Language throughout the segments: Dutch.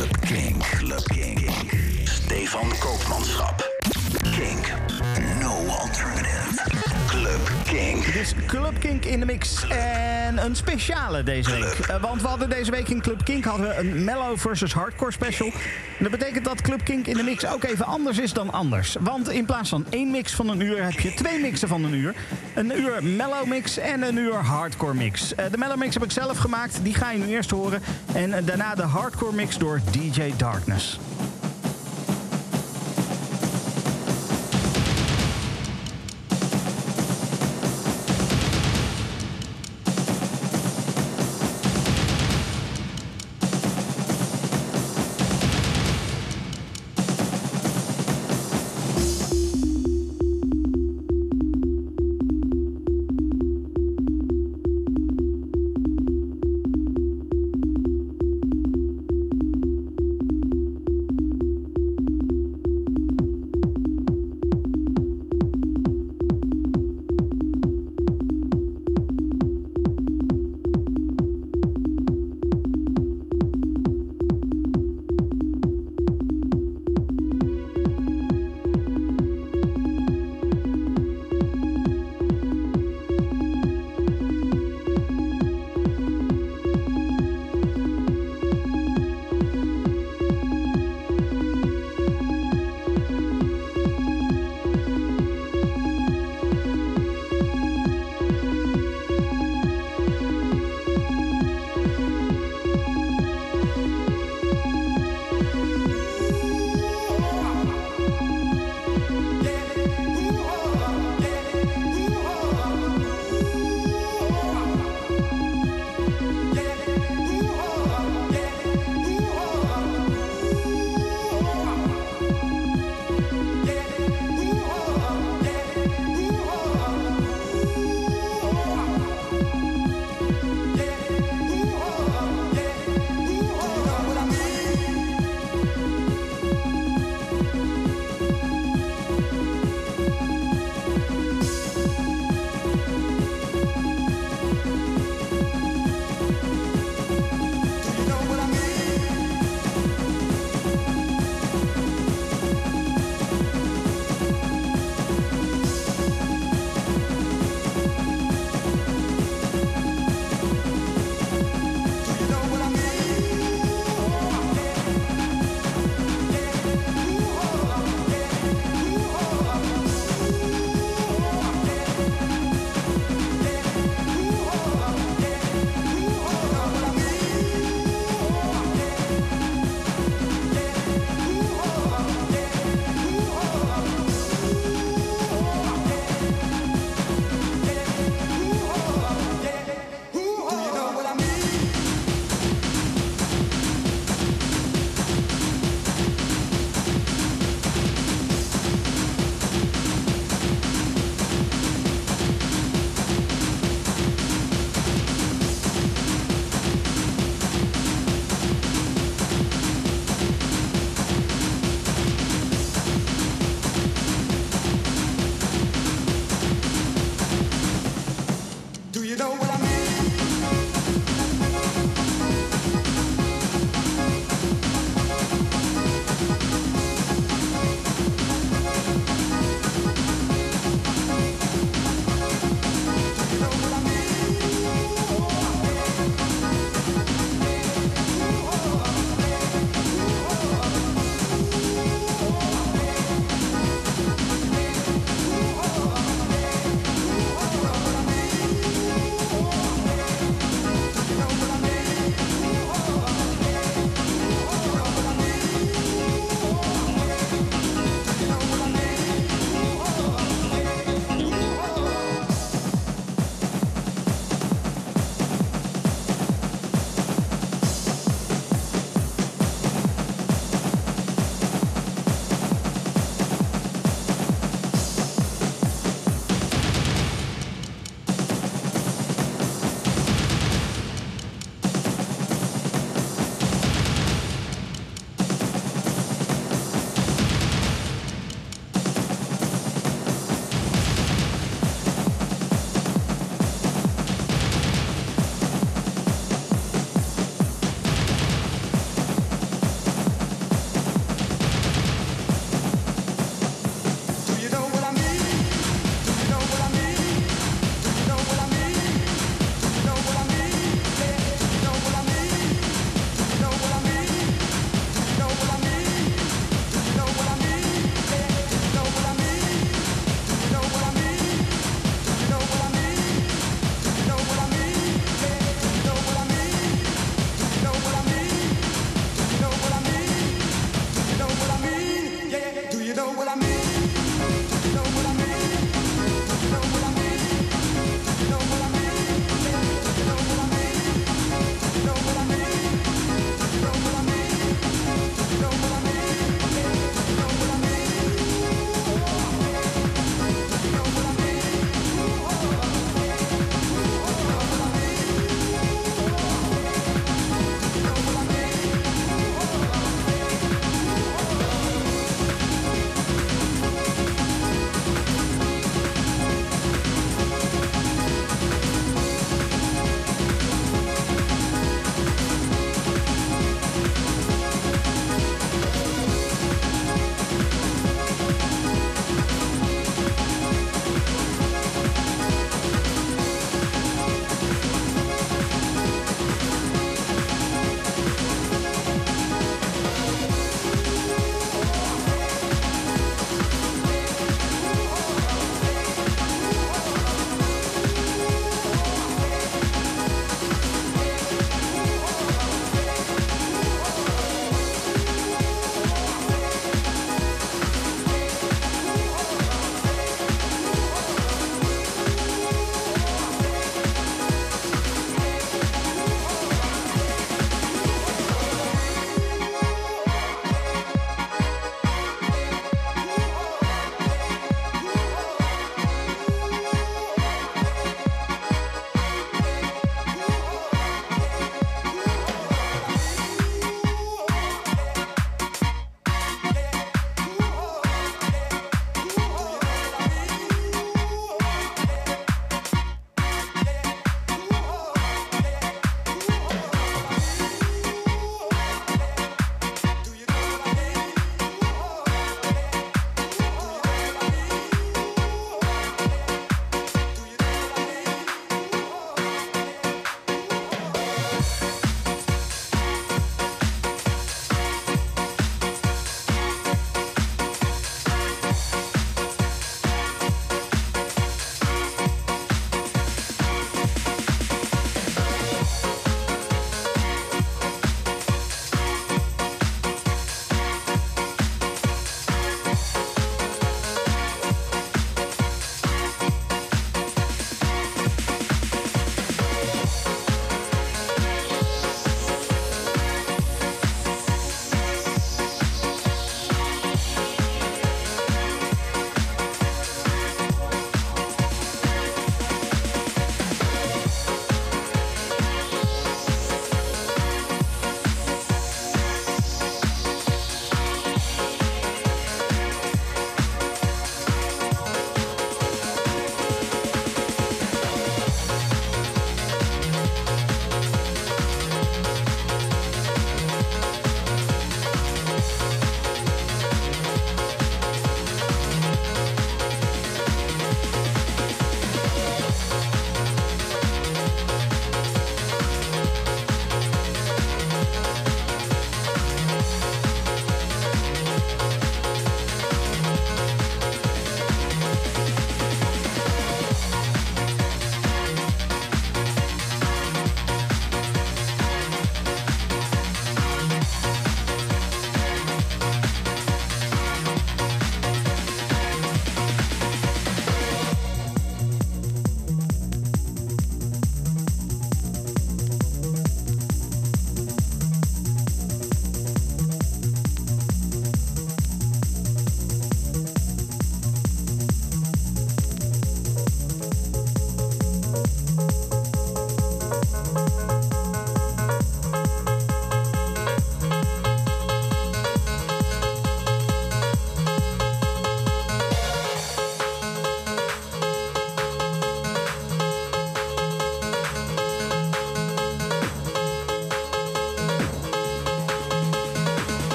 Club Kink. Club Kink. Stefan Koopmanschap. Kink. Het is Club Kink in de mix. En een speciale deze week. Eh, want we hadden deze week in Club Kink hadden we een mellow versus hardcore special. En dat betekent dat Club Kink in de mix ook even anders is dan anders. Want in plaats van één mix van een uur heb je twee mixen van een uur. Een uur mellow mix en een uur hardcore mix. Eh, de mellow mix heb ik zelf gemaakt. Die ga je nu eerst horen. En eh, daarna de hardcore mix door DJ Darkness.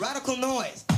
Radical noise.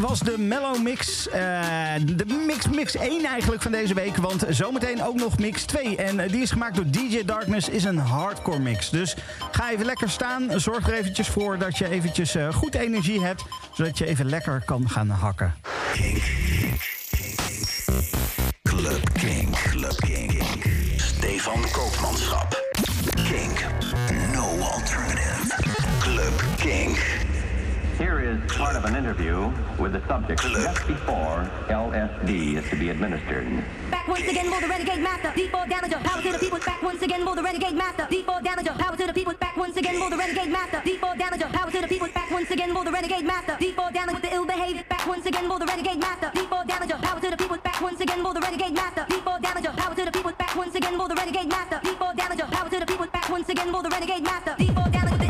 Was de Mellow Mix. eh, de mix, mix 1 eigenlijk van deze week. Want zometeen ook nog mix 2. En eh, die is gemaakt door DJ Darkness. Is een hardcore mix. Dus ga even lekker staan. Zorg er eventjes voor dat je eventjes eh, goed energie hebt. Zodat je even lekker kan gaan hakken. Kink. Club Kink. Club Kink. Stefan Koopmanschap. Kink. No alternative. Club Kink. Here is part of an interview with the subject just before LSD is to be administered. Back once again, will the renegade master. D4 damager, power to the people. Back once again, will the renegade master. D4 damager, power to the people. Back once again, will the renegade master. D4 damager, power to the people. Back once again, will the renegade master. D4 damager with the ill behavior. Back once again, will the renegade master. D4 damager, power to the people. Back once again, will the renegade master. D4 damager, power to the people. Back once again, will the renegade master. D4 damager, power to the people. Back once again, will the renegade master. D4 damager with the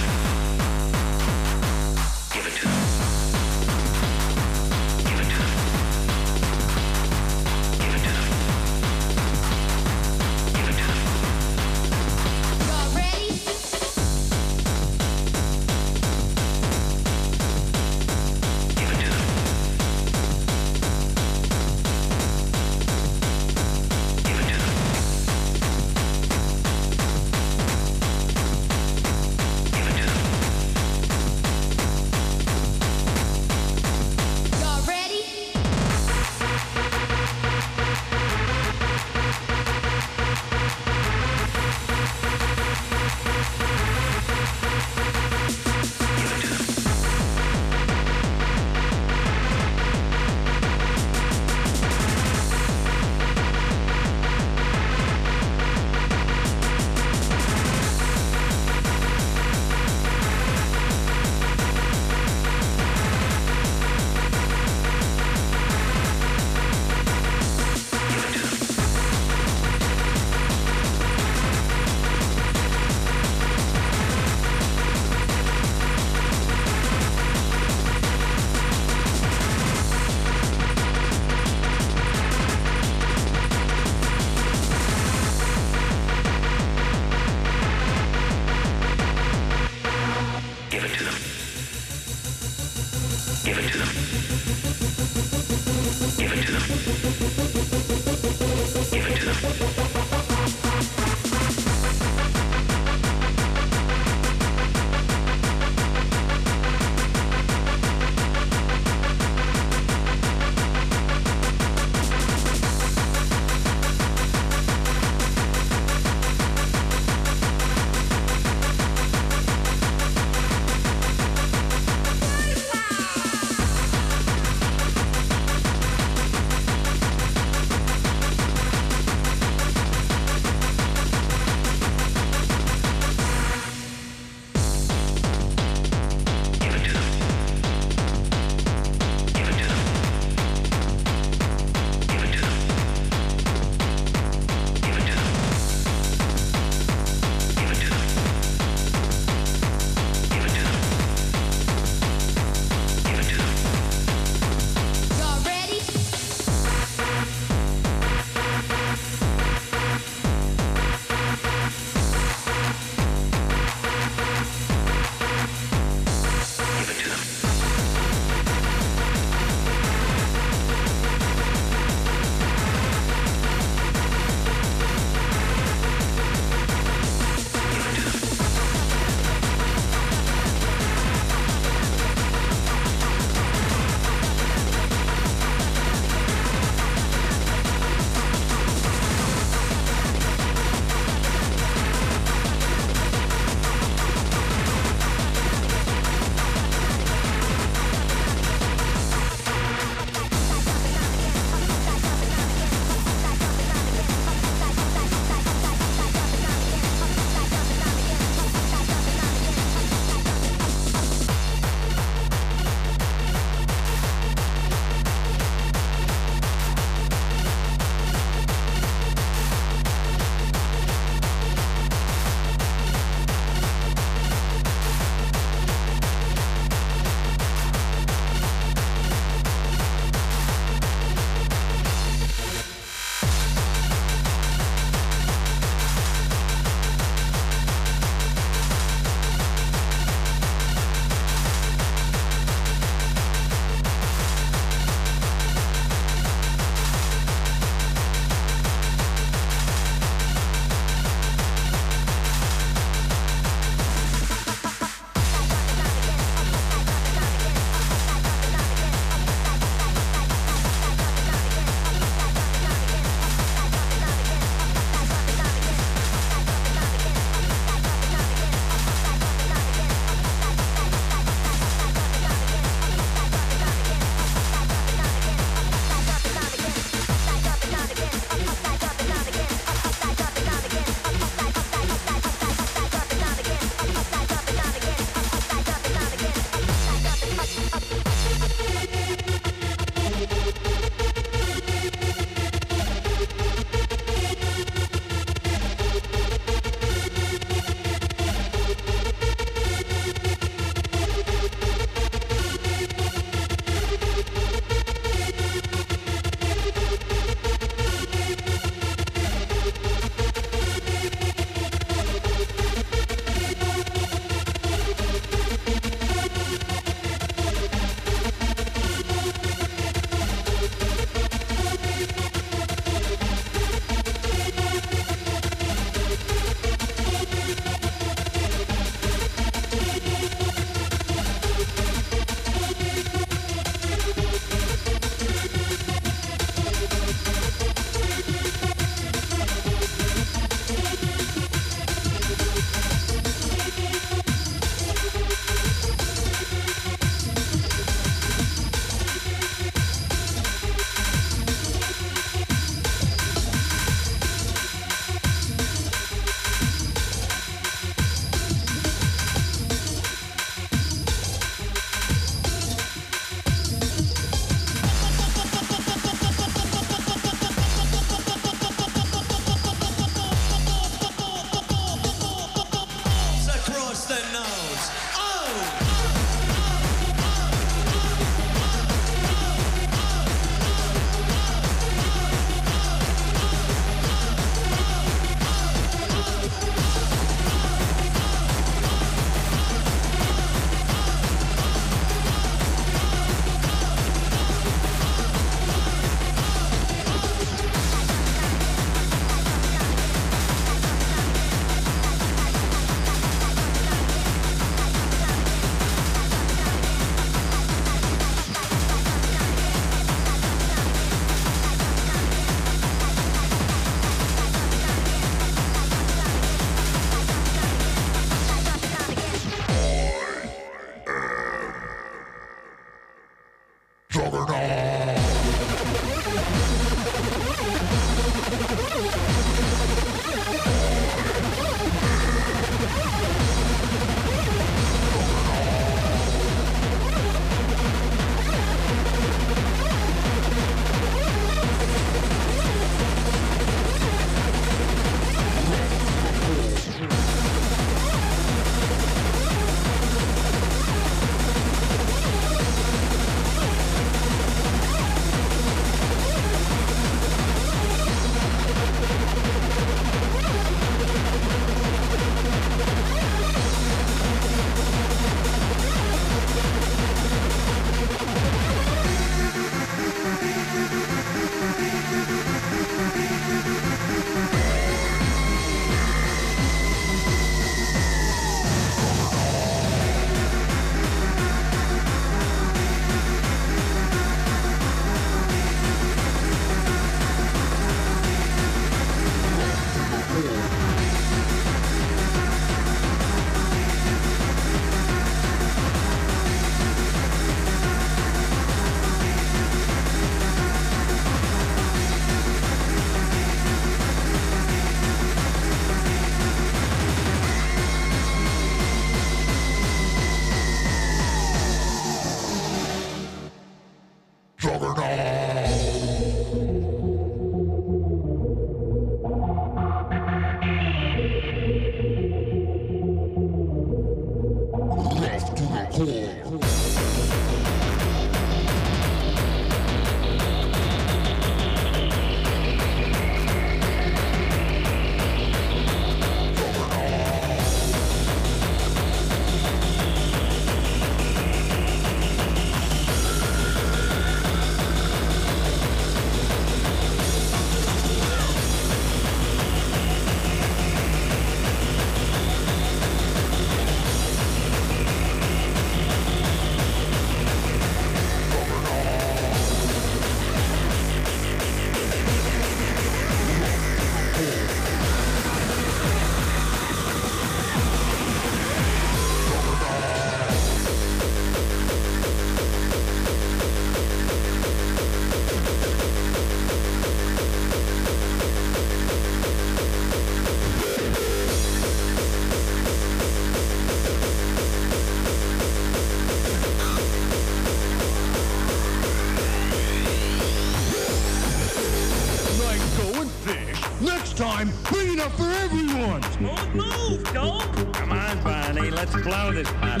Let's blow this pop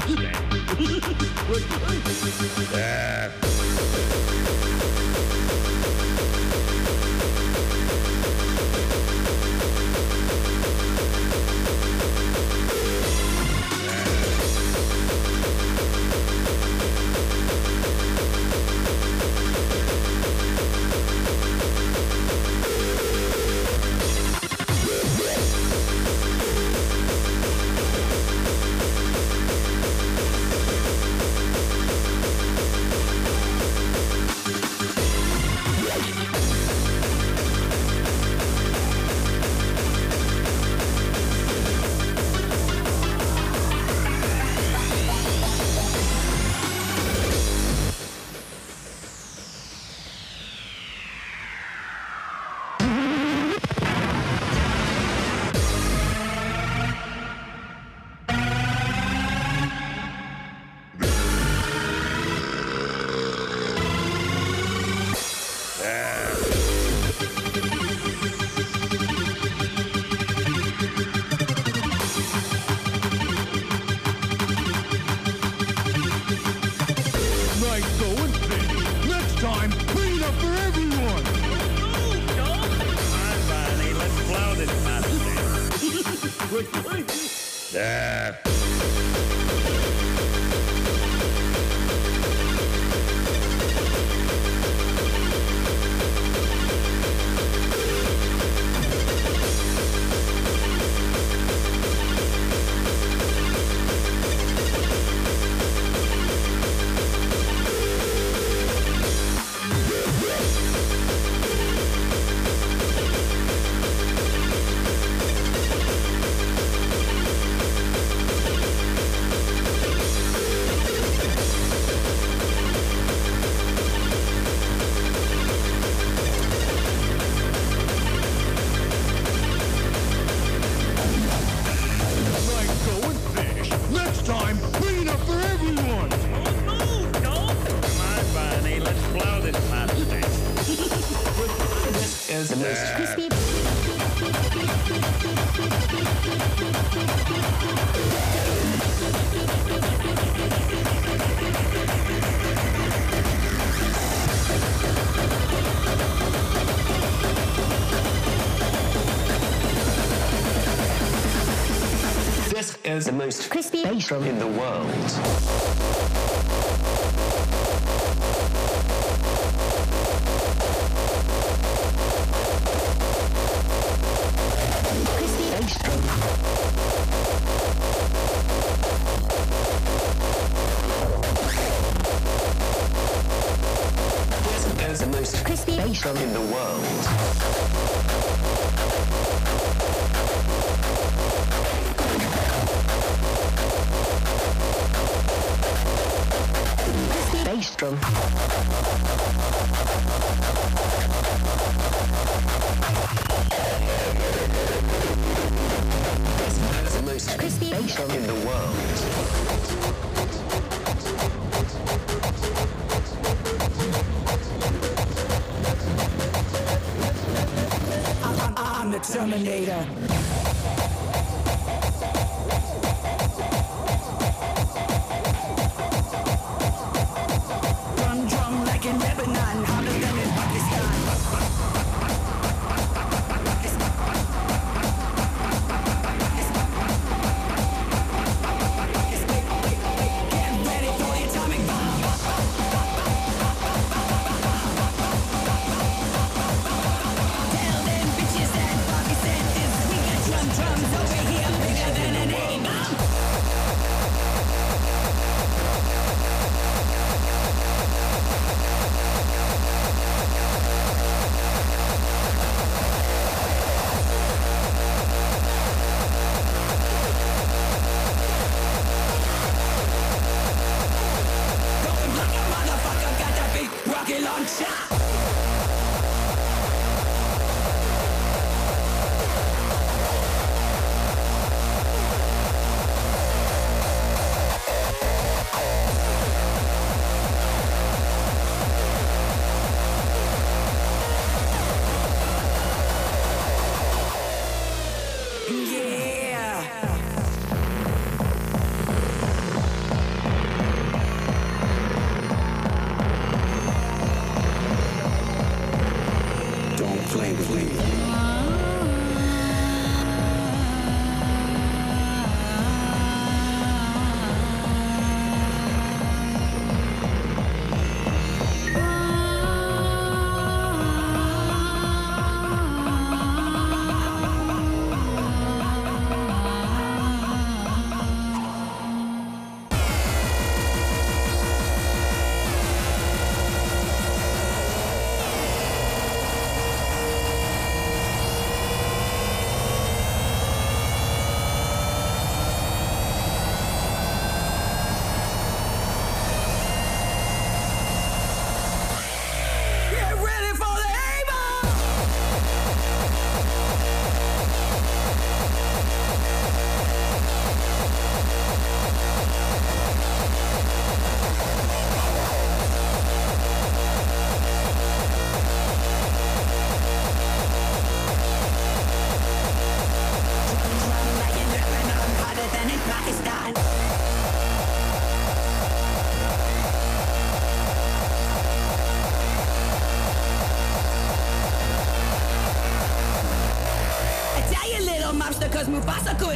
Yeah. is the most crispy bass drum in the world.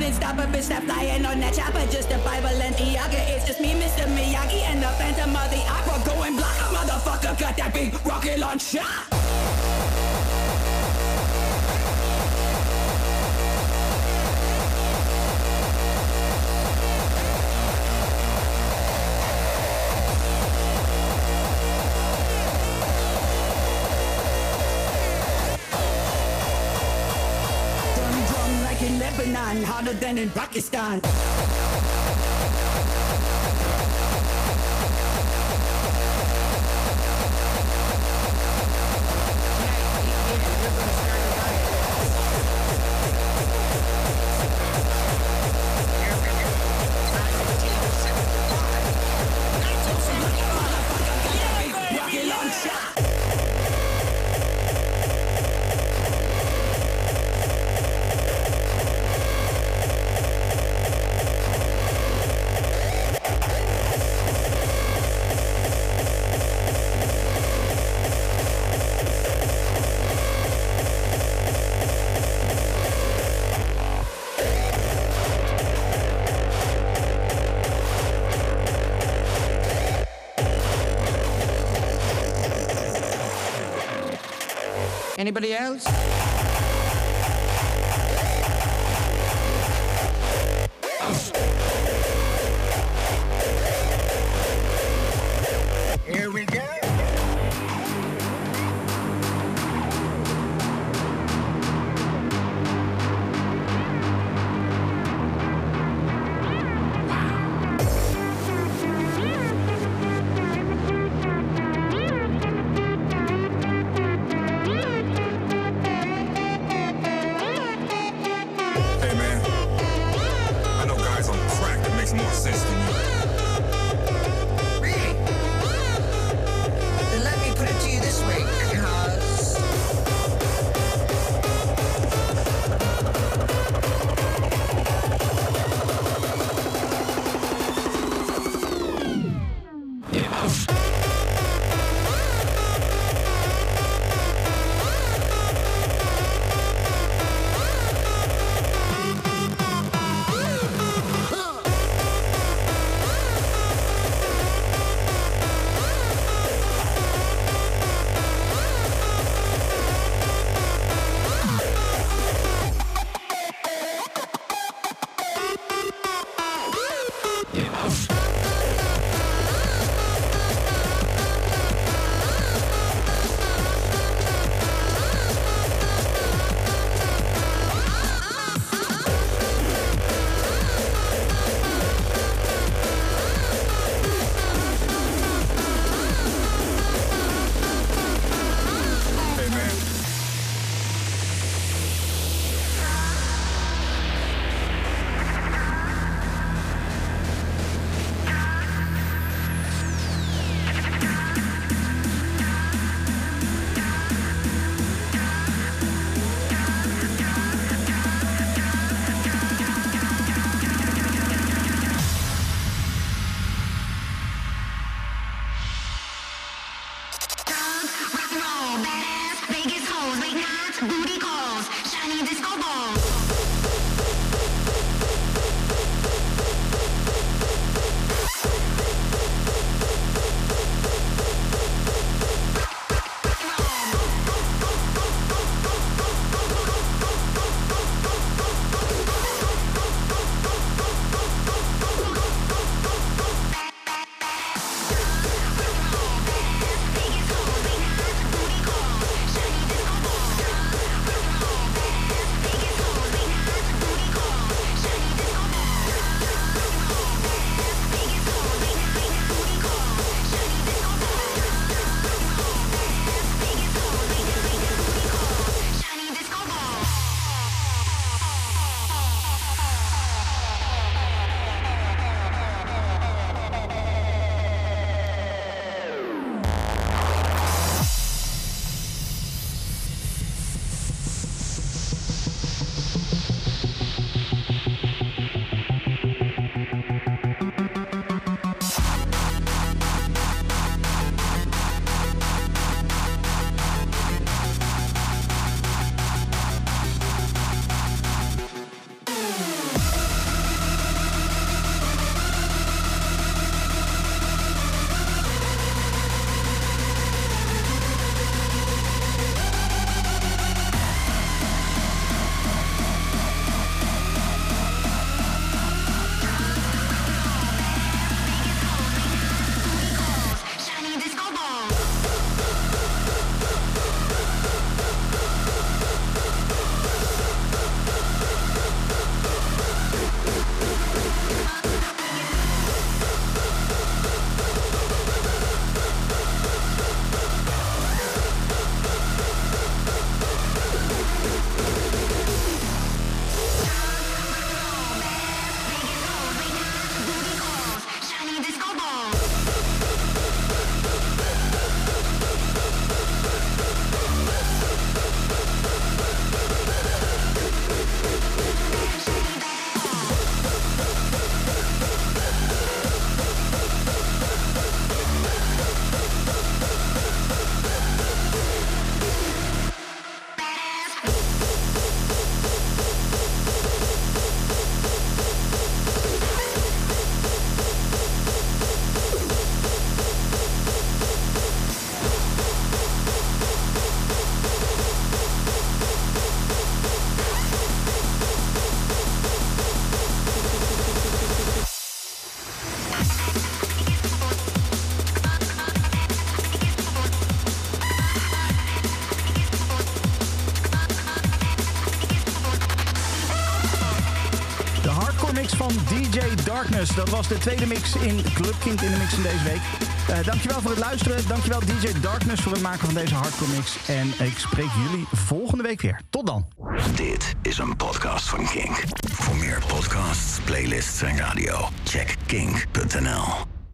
Couldn't stop a bitch that flying on that chopper. Just a Bible and Iaga. It's just me, Mr. Miyagi, and the Phantom of the Opera. Going black, a motherfucker got that big rocket launcher. Iran harder than in Pakistan. Gabriels. Dat was de tweede mix in Club Kink in de mix in deze week. Uh, dankjewel voor het luisteren. Dankjewel DJ Darkness voor het maken van deze hardcore mix. En ik spreek jullie volgende week weer. Tot dan. Dit is een podcast van Kink. Voor meer podcasts, playlists en radio, check kink.nl.